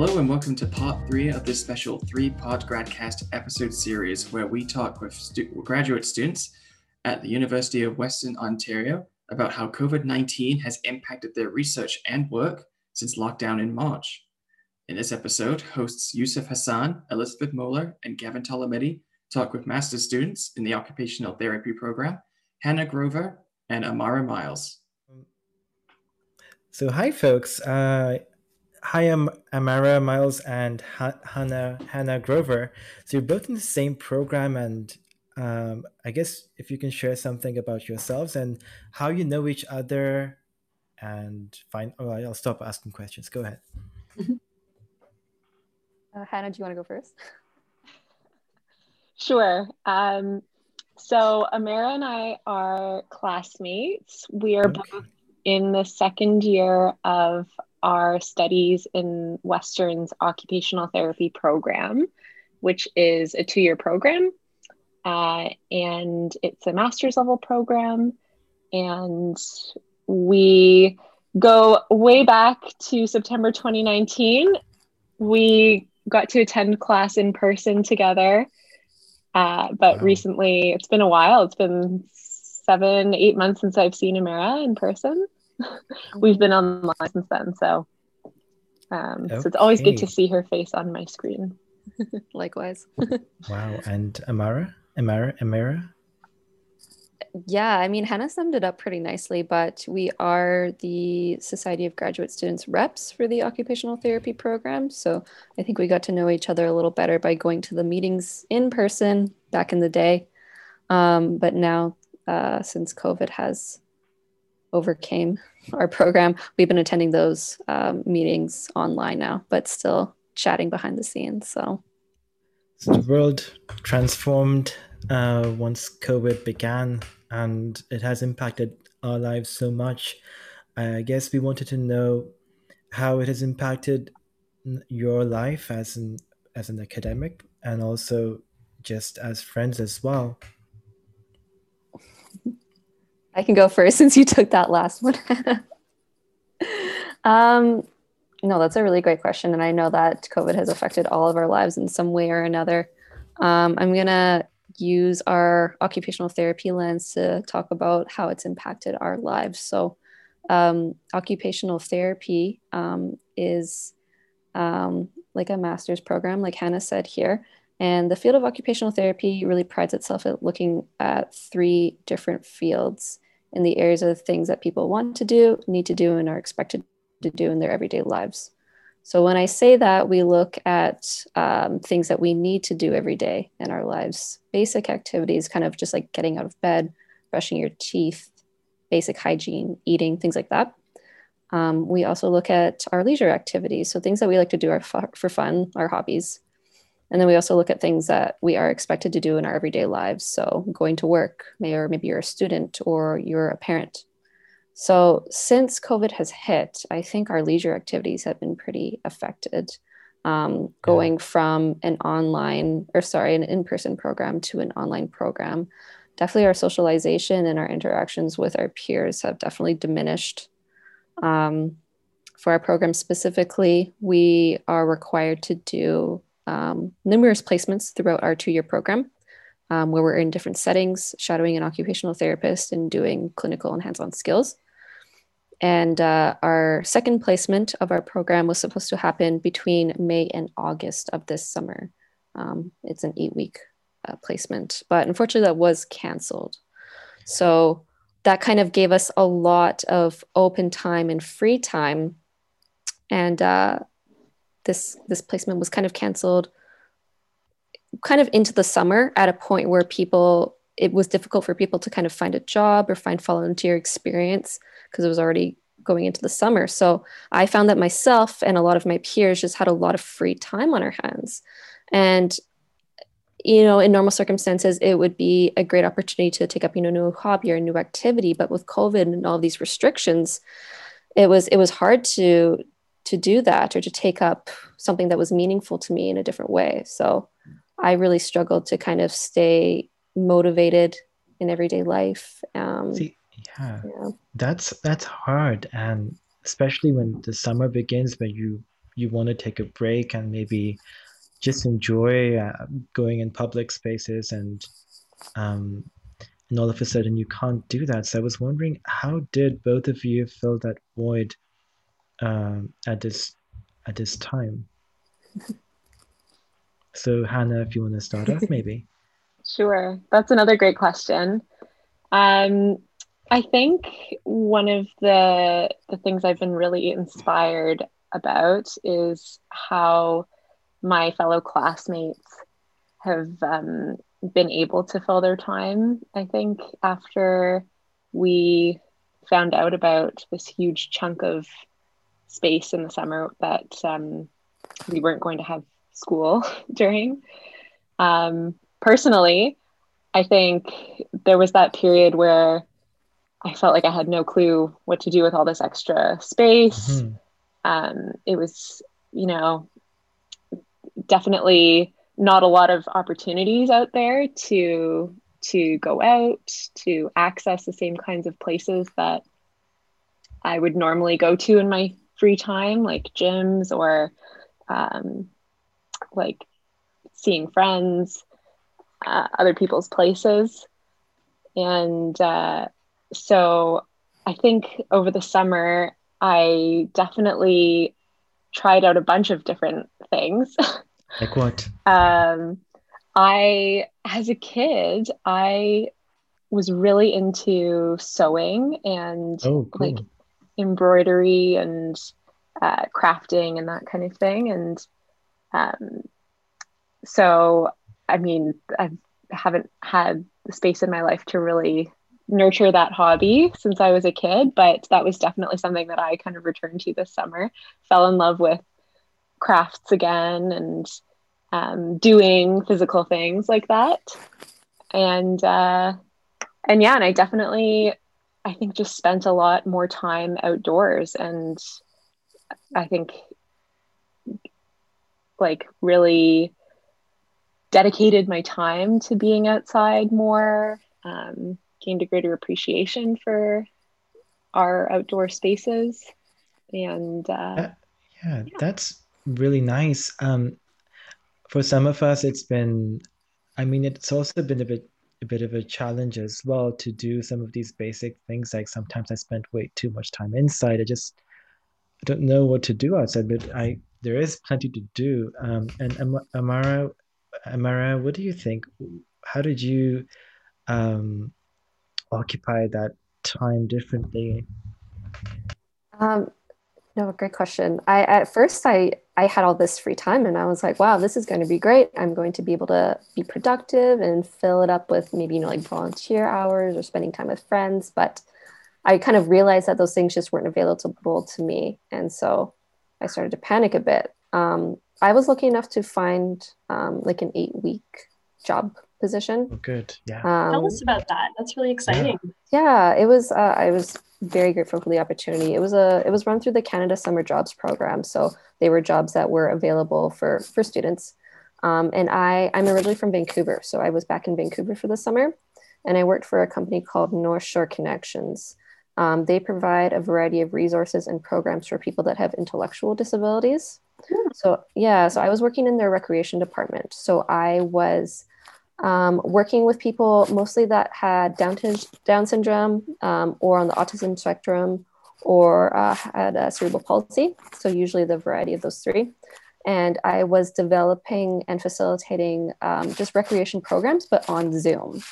Hello and welcome to part three of this special three-part GradCast episode series where we talk with stu- graduate students at the University of Western Ontario about how COVID-19 has impacted their research and work since lockdown in March. In this episode, hosts Yusuf Hassan, Elizabeth Moeller, and Gavin Tolometti talk with master's students in the occupational therapy program, Hannah Grover and Amara Miles. So, hi, folks. Uh, hi, I'm Amara Miles and ha- Hannah Hannah Grover. So, you're both in the same program, and um, I guess if you can share something about yourselves and how you know each other, and find. Oh, I'll stop asking questions. Go ahead. Uh, Hannah, do you want to go first? Sure. Um, so Amara and I are classmates. We are Okay. both in the second year of our studies in Western's occupational therapy program, which is a two year program. Uh, and it's a master's level program. And we go way back to September 2019. We got to attend class in person together. Uh, but Wow. recently, it's been a while. It's been seven, eight months since I've seen Amara in person. We've been online since then, so um, so it's always good to see her face on my screen. Likewise. Wow. And Amara, Amara, Amara. yeah, I mean, Hannah summed it up pretty nicely, but we are the Society of Graduate Students reps for the occupational therapy program. So I think we got to know each other a little better by going to the meetings in person back in the day. Um, but now, uh, since COVID has overcame our program, we've been attending those um, meetings online now, but still chatting behind the scenes. So So the world transformed uh, once COVID began, and it has impacted our lives so much. I guess we wanted to know how it has impacted your life as an as an academic, and also just as friends as well. I can go first since you took that last one. um, no, that's a really great question. And I know that COVID has affected all of our lives in some way or another. Um, I'm going to use our occupational therapy lens to talk about how it's impacted our lives. So, um, occupational therapy um, is um, like a master's program, like Hannah said here. And the field of occupational therapy really prides itself at looking at three different fields in the areas of things that people want to do, need to do, and are expected to do in their everyday lives. So when I say that, we look at um, things that we need to do every day in our lives, basic activities, kind of just like getting out of bed, brushing your teeth, basic hygiene, eating, things like that. Um, we also look at our leisure activities, so things that we like to do for fun, our hobbies. And then we also look at things that we are expected to do in our everyday lives. So going to work, may or maybe you're a student or you're a parent. So since COVID has hit, I think our leisure activities have been pretty affected. Um, going from an online or sorry, an in-person program to an online program, definitely our socialization and our interactions with our peers have definitely diminished. Um, for our program specifically, we are required to do um, numerous placements throughout our two year program um, where we're in different settings, shadowing an occupational therapist and doing clinical and hands on skills. And uh, our second placement of our program was supposed to happen between May and August of this summer. Um, it's an eight week uh, placement, but unfortunately, that was canceled. So that kind of gave us a lot of open time and free time. And uh, this this placement was kind of canceled kind of into the summer at a point where people it was difficult for people to kind of find a job or find volunteer experience because it was already going into the summer. So i found that myself and a lot of my peers just had a lot of free time on our hands. And you know in normal circumstances it would be a great opportunity to take up you know a new hobby or a new activity. But with covid and all these restrictions it was it was hard to to do that or to take up something that was meaningful to me in a different way so I really struggled to kind of stay motivated in everyday life. Um, See, yeah, yeah. that's that's hard, and especially when the summer begins, when you you want to take a break and maybe just enjoy uh, going in public spaces and um, and all of a sudden you can't do that so i was wondering how did both of you fill that void um, at this at this time. So hannah if you want to start off maybe. Sure. That's another great question. Um, i think one of the the things i've been really inspired about is how my fellow classmates have um, been able to fill their time. I think after we found out about this huge chunk of space in the summer that um, we weren't going to have school during. Um, personally, I think there was that period where I felt like I had no clue what to do with all this extra space. Mm-hmm. Um, it was, you know, definitely not a lot of opportunities out there to to go out to access the same kinds of places that I would normally go to in my free time, like gyms or um, like seeing friends, uh, other people's places. And uh, so I think over the summer, I definitely tried out a bunch of different things. Like what? um, I, as a kid, I was really into sewing and oh, cool. like embroidery and uh, crafting and that kind of thing. And um, so, I mean, I haven't had the space in my life to really nurture that hobby since I was a kid, but that was definitely something that I kind of returned to this summer. Fell in love with crafts again and um, doing physical things like that. And uh, and yeah, and I definitely I think just spent a lot more time outdoors and I think like really dedicated my time to being outside more um, gained a greater appreciation for our outdoor spaces and uh, yeah, yeah, that's really nice. Um, for some of us it's been i mean it's also been a bit a bit of a challenge as well to do some of these basic things like sometimes i spend way too much time inside. I just I don't know what to do outside but i there is plenty to do. Um, and amara amara what do you think? How did you um, occupy that time differently? Um, no, great question. I at first I I had all this free time and I was like, wow, this is going to be great. I'm going to be able to be productive and fill it up with maybe you know like volunteer hours or spending time with friends. But I kind of realized that those things just weren't available to me, and so I started to panic a bit. Um, I was lucky enough to find um, like an eight week job position. Oh, good. Yeah. Um, Tell us about that. That's really exciting. Yeah, yeah it was. Uh, I was very grateful for the opportunity. It was a it was run through the Canada Summer Jobs Program, so they were jobs that were available for for students. Um, and I I'm originally from Vancouver, so I was back in Vancouver for the summer, and I worked for a company called North Shore Connections. Um, they provide a variety of resources and programs for people that have intellectual disabilities. Hmm. So yeah, so I was working in their recreation department. So I was um, working with people mostly that had Down, Down syndrome um, or on the autism spectrum or uh, had a cerebral palsy. So, usually the variety of those three. And I was developing and facilitating um, just recreation programs, but on Zoom.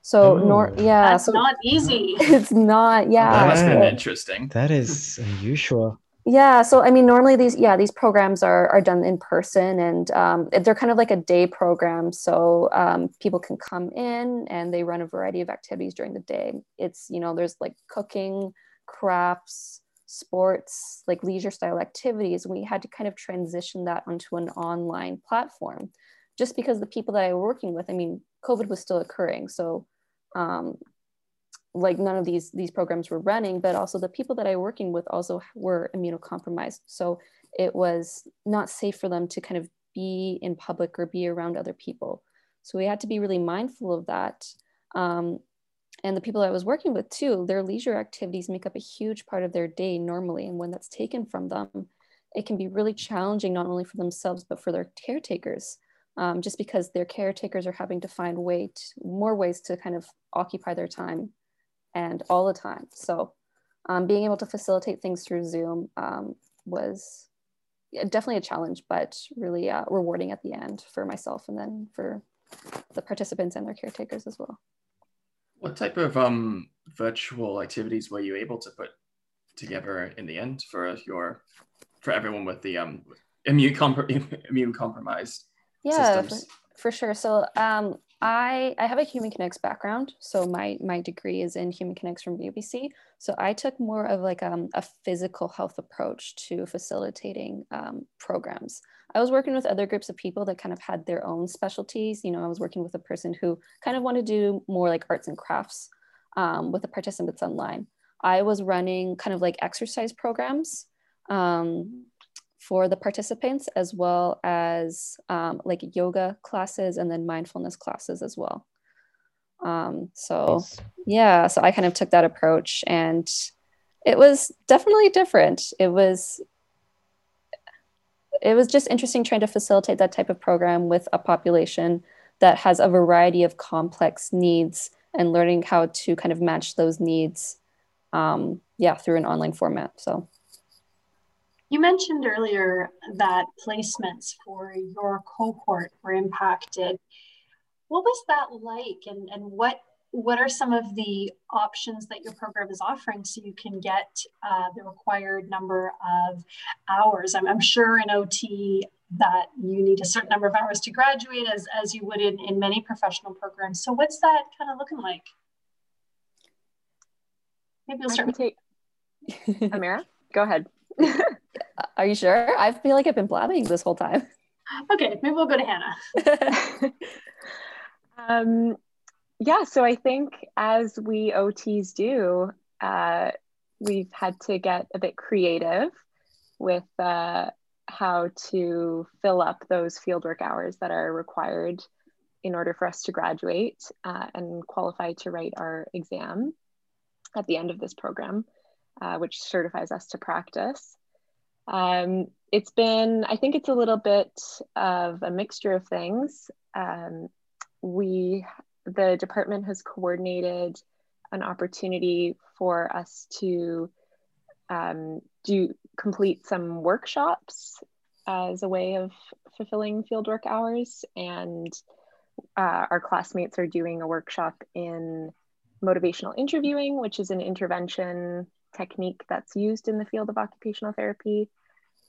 So, Ooh, nor- yeah, that's so not easy. It's not, yeah. That must have been interesting. That is unusual yeah so i mean normally these yeah these programs are are done in person and um, they're kind of like a day program. So um, people can come in and they run a variety of activities during the day. It's you know there's like cooking crafts sports like leisure style activities. We had to kind of transition that onto an online platform. Just because the people that i were working with i mean covid was still occurring. So um, like none of these these programs were running but also the people that i working with also were immunocompromised. So it was not safe for them to kind of be in public or be around other people. So we had to be really mindful of that. Um, and the people i was working with too their leisure activities make up a huge part of their day normally. And when that's taken from them it can be really challenging not only for themselves but for their caretakers um, just because their caretakers are having to find way to, more ways to kind of occupy their time and all the time. So um, being able to facilitate things through zoom um, was definitely a challenge but really uh, rewarding at the end for myself and then for the participants and their caretakers as well. What type of um, virtual activities were you able to put together in the end for your for everyone with the um, immune comp- immune compromised yeah for, for, sure. So um, I, I have a human kinetics background so my my degree is in human kinetics from UBC so I took more of like um, a physical health approach to facilitating um, programs. I was working with other groups of people that kind of had their own specialties. You know I was working with a person who kind of wanted to do more like arts and crafts um, with the participants online. I was running kind of like exercise programs um, for the participants as well as um, like yoga classes and then mindfulness classes as well. Um, so nice. yeah, so I kind of took that approach and it was definitely different. It was it was just interesting trying to facilitate that type of program with a population that has a variety of complex needs and learning how to kind of match those needs um, yeah through an online format so you mentioned earlier that placements for your cohort were impacted. What was that like, and, and what what are some of the options that your program is offering so you can get uh, the required number of hours? I'm, I'm, sure in OT that you need a certain number of hours to graduate, as as you would in, in many professional programs. So what's that kind of looking like? Maybe we'll start with take Amira. Go ahead. Are you sure? I feel like I've been blabbing this whole time. Okay, maybe we'll go to Hannah. um, yeah, so I think as we OTs do, uh, we've had to get a bit creative with uh, how to fill up those fieldwork hours that are required in order for us to graduate uh, and qualify to write our exam at the end of this program, uh, which certifies us to practice. Um, it's been, I think it's a little bit of a mixture of things. Um, we, the department has coordinated an opportunity for us to um, do complete some workshops as a way of fulfilling fieldwork hours. And uh, our classmates are doing a workshop in motivational interviewing, which is an intervention technique that's used in the field of occupational therapy.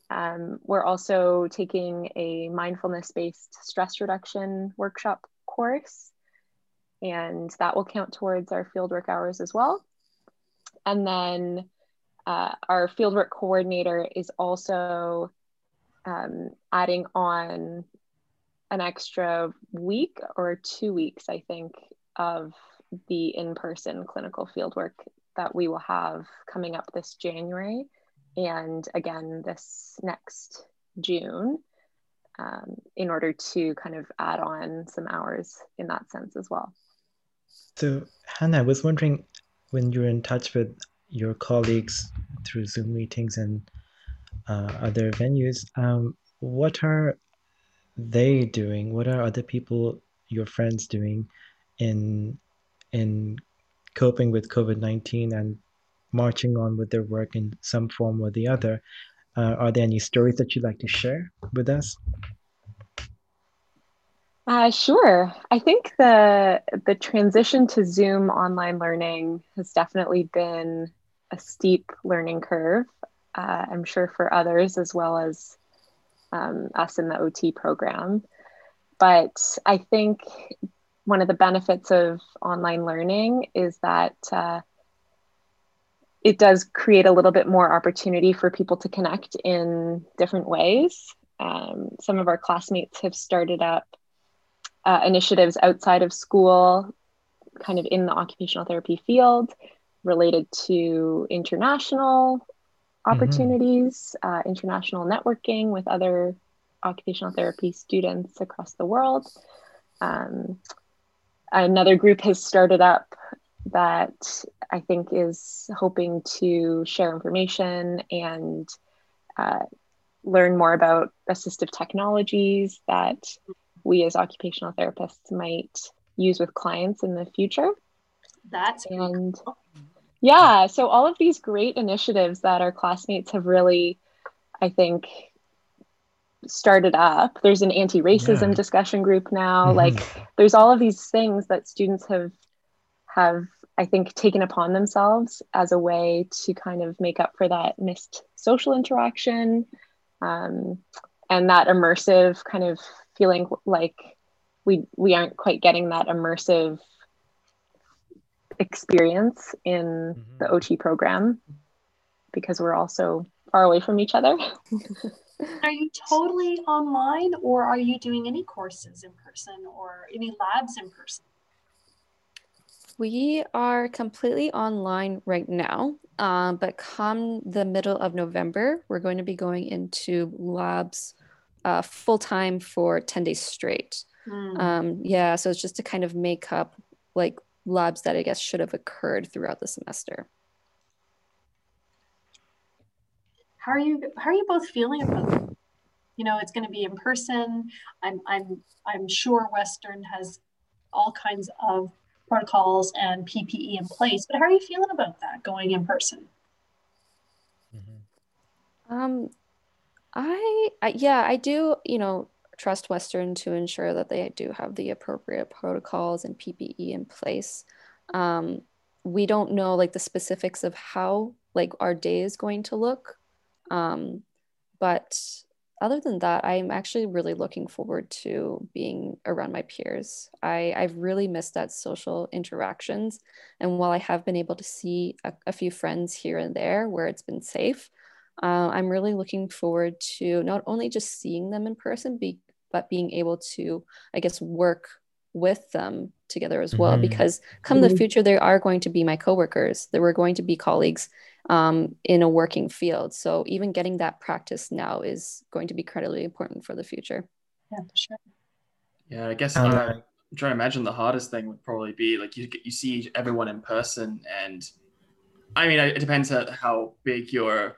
Um, we're also taking a mindfulness based stress reduction workshop course, and that will count towards our fieldwork hours as well. And then uh, our fieldwork coordinator is also um, adding on an extra week or two weeks, I think, of the in person clinical fieldwork that we will have coming up this January and again this next June um, in order to kind of add on some hours in that sense as well. So, Hannah, I was wondering when you're in touch with your colleagues through Zoom meetings and uh, other venues, um, what are they doing? What are other people, your friends, doing in in coping with COVID 19 and marching on with their work in some form or the other. Uh, are there any stories that you'd like to share with us? Uh, sure. I think the the transition to Zoom online learning has definitely been a steep learning curve. Uh, I'm sure for others as well as um, us in the OT program. But I think one of the benefits of online learning is that uh, it does create a little bit more opportunity for people to connect in different ways. Um, some of our classmates have started up uh, initiatives outside of school, kind of in the occupational therapy field, related to international mm-hmm. opportunities, mm-hmm. uh, international networking with other occupational therapy students across the world. Um, another group has started up that I think is hoping to share information and uh, learn more about assistive technologies that we as occupational therapists might use with clients in the future. That's and yeah, so all of these great initiatives that our classmates have really, I think, started up. There's an anti-racism yeah. discussion group now. Mm-hmm. Like there's all of these things that students have have I think taken upon themselves as a way to kind of make up for that missed social interaction um, and that immersive kind of feeling like we we aren't quite getting that immersive experience in mm-hmm. the OT program because we're also far away from each other. are you totally online or are you doing any courses in person or any labs in person? We are completely online right now, um, but come the middle of November, we're going to be going into labs uh, full time for 10 days straight. Mm. Um, yeah, so it's just to kind of make up like labs that I guess should have occurred throughout the semester. How are you? How are you both feeling about? It? You know, it's going to be in person. I'm I'm I'm sure Western has all kinds of protocols and PPE in place. But how are you feeling about that going in person? Mm-hmm. Um, I, I yeah, I do. You know, trust Western to ensure that they do have the appropriate protocols and PPE in place. Um, we don't know like the specifics of how like our day is going to look, um, but other than that, I'm actually really looking forward to being around my peers. I, I've really missed that social interactions. And while I have been able to see a, a few friends here and there where it's been safe, uh, I'm really looking forward to not only just seeing them in person, be, but being able to, I guess, work with them together as well. Mm-hmm. Because come mm-hmm. the future, they are going to be my coworkers. They were going to be colleagues um, in a working field. So even getting that practice now is going to be incredibly important for the future. Yeah, for sure. Yeah, I guess uh, I'm trying to imagine the hardest thing would probably be like you you see everyone in person, and I mean it depends on how big your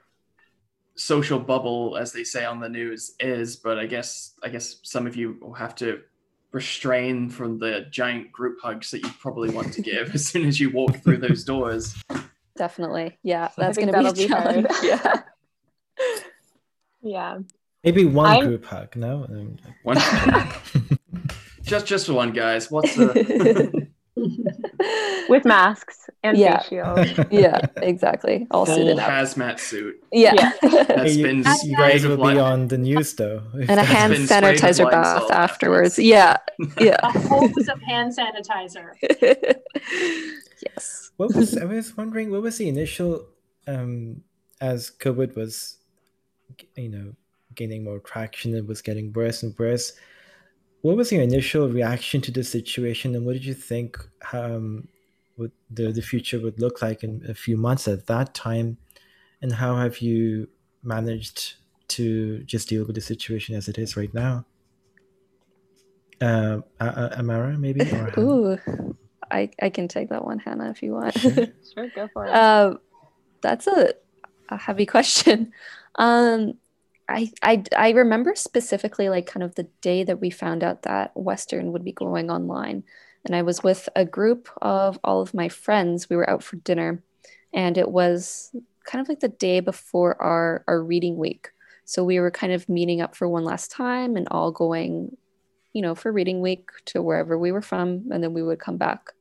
social bubble, as they say on the news, is. But I guess I guess some of you will have to restrain from the giant group hugs that you probably want to give as soon as you walk through those doors. Definitely. Yeah, that's going to be a challenge. yeah. yeah. Maybe one I'm... group hug, no? One. just just for one, guys. What's the with masks and yeah. face shields. Yeah, exactly. All Full suited up. hazmat suit. Yeah. yeah. That's been you guys will be on the news though. And a hand sanitizer bath afterwards. Yeah. Yeah. A hose of hand sanitizer. yes. What was I was wondering what was the initial um as COVID was you know gaining more traction, it was getting worse and worse what was your initial reaction to the situation and what did you think um, what the, the future would look like in a few months at that time? And how have you managed to just deal with the situation as it is right now? Uh, amara maybe ooh I, I can take that one hannah if you want. Sure, sure go for it. Uh, that's a, a heavy question. Um I, I I remember specifically like kind of the day that we found out that Western would be going online. And I was with a group of all of my friends. We were out for dinner and it was kind of like the day before our, our reading week. So we were kind of meeting up for one last time and all going, you know, for reading week to wherever we were from, and then we would come back.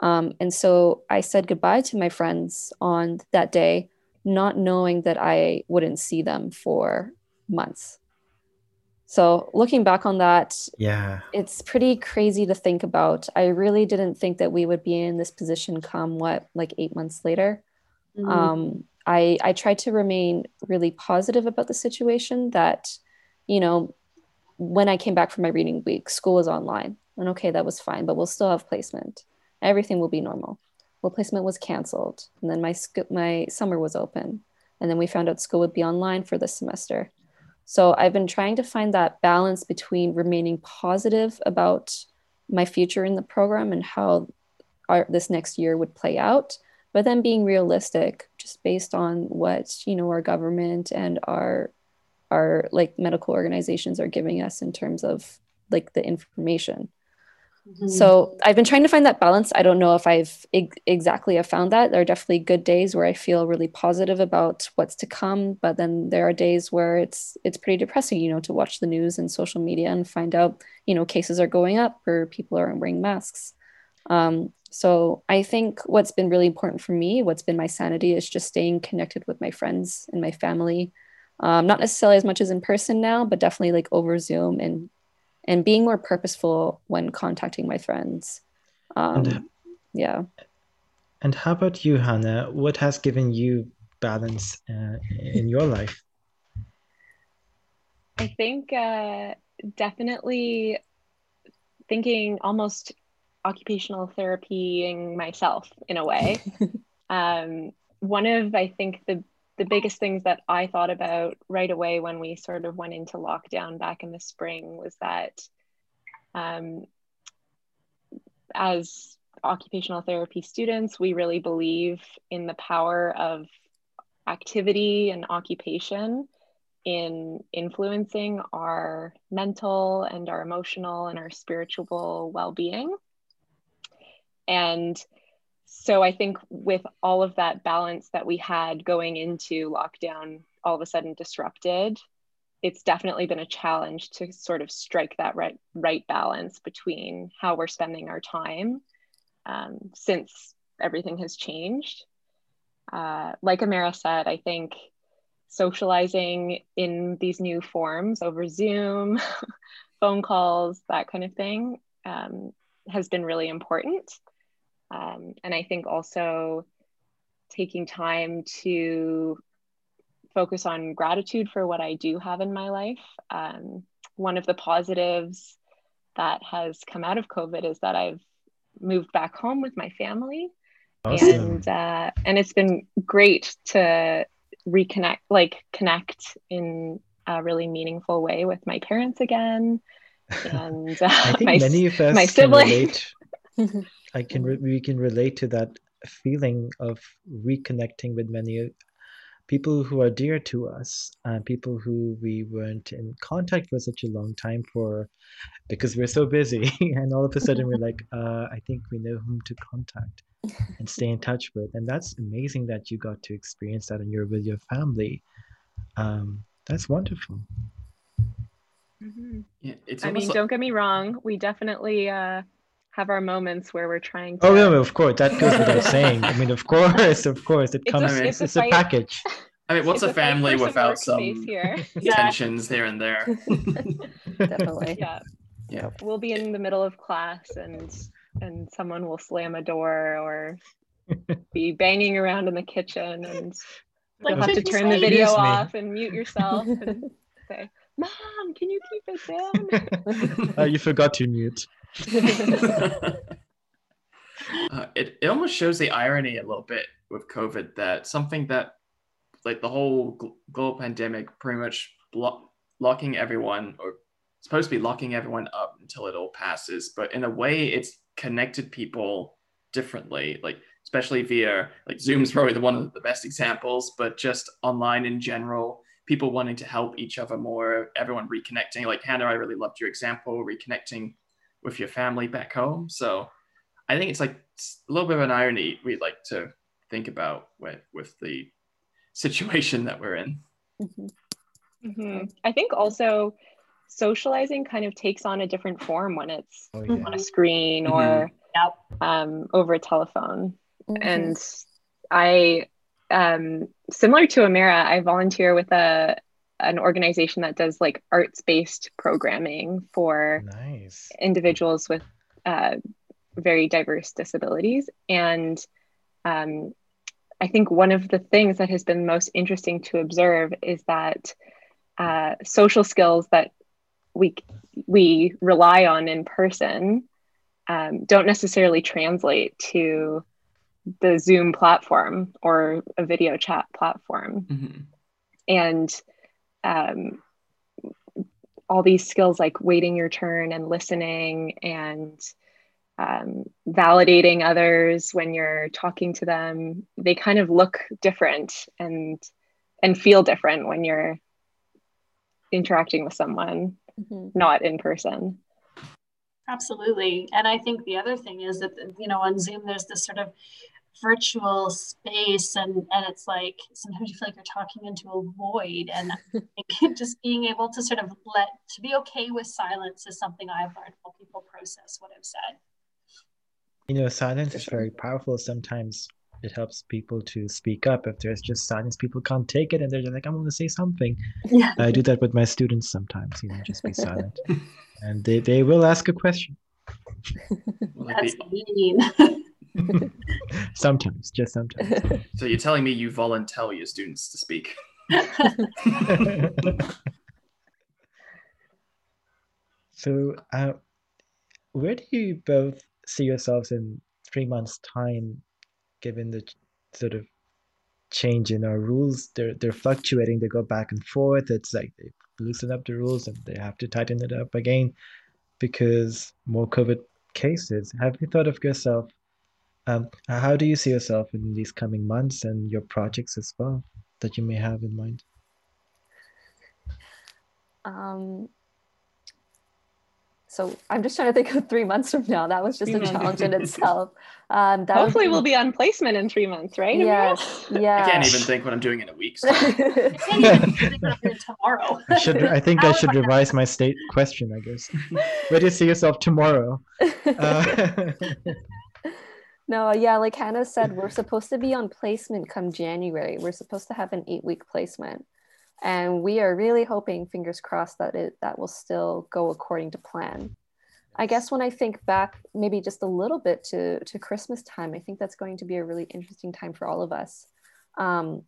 Um, and so I said goodbye to my friends on that day not knowing that I wouldn't see them for months. So looking back on that, yeah, it's pretty crazy to think about. I really didn't think that we would be in this position come what like eight months later. Mm-hmm. Um, I I tried to remain really positive about the situation. That you know, when I came back from my reading week, school was online, and okay, that was fine, but we'll still have placement. Everything will be normal well placement was canceled and then my my summer was open and then we found out school would be online for this semester so i've been trying to find that balance between remaining positive about my future in the program and how our, this next year would play out but then being realistic just based on what you know our government and our our like medical organizations are giving us in terms of like the information. Mm-hmm. So I've been trying to find that balance. I don't know if I've exactly have found that. There are definitely good days where I feel really positive about what's to come, but then there are days where it's it's pretty depressing, you know, to watch the news and social media and find out, you know, cases are going up or people aren't wearing masks. Um, so I think what's been really important for me, what's been my sanity, is just staying connected with my friends and my family. Um, not necessarily as much as in person now, but definitely like over Zoom and and being more purposeful when contacting my friends. Um, and, yeah. And how about you, Hannah? What has given you balance uh, in your life? I think uh, definitely thinking almost occupational therapying myself in a way. um, one of, I think, the the biggest things that I thought about right away when we sort of went into lockdown back in the spring was that um, as occupational therapy students, we really believe in the power of activity and occupation in influencing our mental and our emotional and our spiritual well being. And so I think with all of that balance that we had going into lockdown, all of a sudden disrupted, it's definitely been a challenge to sort of strike that right right balance between how we're spending our time um, since everything has changed. Uh, like Amara said, I think socializing in these new forms over Zoom, phone calls, that kind of thing, um, has been really important. Um, and I think also taking time to focus on gratitude for what I do have in my life. Um, one of the positives that has come out of COVID is that I've moved back home with my family. Awesome. And uh, and it's been great to reconnect, like connect in a really meaningful way with my parents again. And uh, I think my, many of us my siblings. I can re- we can relate to that feeling of reconnecting with many people who are dear to us, uh, people who we weren't in contact for such a long time for because we're so busy, and all of a sudden we're like, uh, I think we know whom to contact and stay in touch with, and that's amazing that you got to experience that and you're with your family. Um, that's wonderful. Mm-hmm. Yeah, it's. I mean, like... don't get me wrong. We definitely. Uh, have our moments where we're trying to. Oh yeah, of course that goes without saying. I mean, of course, of course, it comes. It's, a, it's, it's a, package. I mean, what's a, a family without some here. tensions here and there? Definitely. Yeah. Yeah. We'll be in the middle of class and and someone will slam a door or be banging around in the kitchen and like, you'll have to turn the video off and mute yourself and say, "Mom, can you keep it down?" uh, you forgot to mute. uh, it, it almost shows the irony a little bit with COVID that something that, like the whole gl- global pandemic, pretty much blo- locking everyone or supposed to be locking everyone up until it all passes. But in a way, it's connected people differently, like especially via like Zoom's probably the one of the best examples, but just online in general, people wanting to help each other more, everyone reconnecting. Like Hannah, I really loved your example, reconnecting with your family back home. So I think it's like a little bit of an irony we like to think about with, with the situation that we're in. Mm-hmm. Mm-hmm. I think also socializing kind of takes on a different form when it's oh, yeah. on a screen mm-hmm. or um, over a telephone. Mm-hmm. And I, um, similar to Amira, I volunteer with a an organization that does like arts based programming for nice. individuals with uh, very diverse disabilities. And um, I think one of the things that has been most interesting to observe is that uh, social skills that we we rely on in person um, don't necessarily translate to the Zoom platform or a video chat platform. Mm-hmm. And um, all these skills like waiting your turn and listening and um, validating others when you're talking to them they kind of look different and and feel different when you're interacting with someone, Mhm. not in person. Absolutely. And I think the other thing is that, you know, on Zoom, there's this sort of virtual space and, and it's like sometimes you feel like you're talking into a void and just being able to sort of let to be okay with silence is something I've learned while people process what I've said. You know, silence is very powerful. Sometimes it helps people to speak up. If there's just silence, people can't take it and they're just like, I'm going to say something. Yeah. I do that with my students sometimes, you know, just be silent. and they, they will ask a question. Like That's the- mean. sometimes, just sometimes. so you're telling me you volunteer your students to speak? so, uh, where do you both see yourselves in three months' time, given the ch- sort of change in our rules? They're they're fluctuating. They go back and forth. It's like they loosen up the rules and they have to tighten it up again because more COVID cases. Have you thought of yourself? Um, how do you see yourself in these coming months and your projects as well that you may have in mind? Um, so I'm just trying to think of three months from now. That was just Three a months. challenge in itself. Um, that Hopefully, be- we'll be on placement in three months, right? Amira? Yes, yeah. I can't even think what I'm doing in a week. So. I can't even think what I'm doing tomorrow. I should. I think I should revise my state question. I guess. Where do you see yourself tomorrow? Uh, No, yeah, like Hannah said, we're supposed to be on placement come January. We're supposed to have an eight week placement. And we are really hoping, fingers crossed, that it that will still go according to plan. I guess when I think back maybe just a little bit to to Christmas time, I think that's going to be a really interesting time for all of us. Um,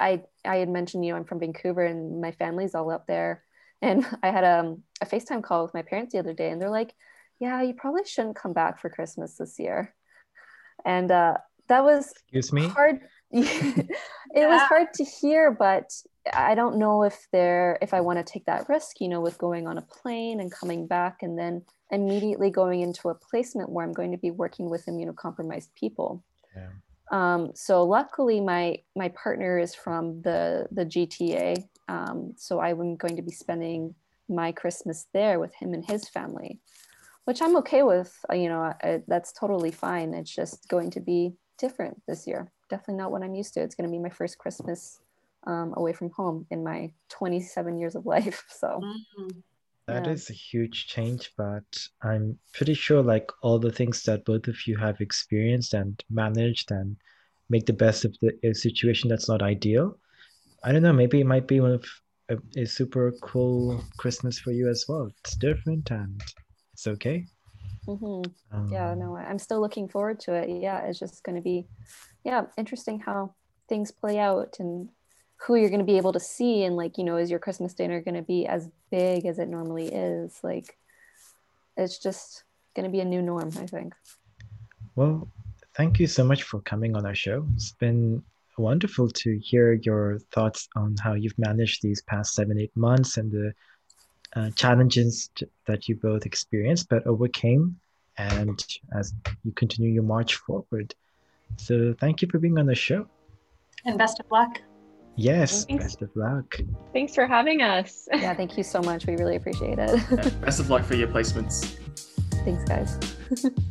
I I had mentioned, you know, I'm from Vancouver and my family's all up there. And I had um, a FaceTime call with my parents the other day, and they're like, Yeah, you probably shouldn't come back for Christmas this year and uh, that was excuse me. hard it was hard to hear but i don't know if they're if i want to take that risk you know with going on a plane and coming back and then immediately going into a placement where i'm going to be working with immunocompromised people Yeah. um, so luckily my my partner is from the the gta um, so i'm going to be spending my christmas there with him and his family which i'm okay with uh, you know I, that's totally fine it's just going to be different this year definitely not what i'm used to it's going to be my first christmas um, away from home in my 27 years of life so Mm. That Yeah. is a huge change, but I'm pretty sure like all the things that both of you have experienced and managed and make the best of the a situation that's not ideal. I don't know, maybe it might be one of a, a super cool Christmas for you as well. It's different and it's okay. hmm yeah Um, no I- i'm still looking forward to it yeah it's just going to be yeah interesting how things play out and who you're going to be able to see and like you know is your christmas dinner going to be as big as it normally is like it's just going to be a new norm i think Well, thank you so much for coming on our show. It's been wonderful to hear your thoughts on how you've managed these past seven, eight months and the uh, challenges t- that you both experienced but overcame, and as you continue your march forward. So, thank you for being on the show. And best of luck. Yes, Thanks. best of luck. Thanks for having us. yeah thank you so much we really appreciate it Yeah, best of luck for your placements. thanks guys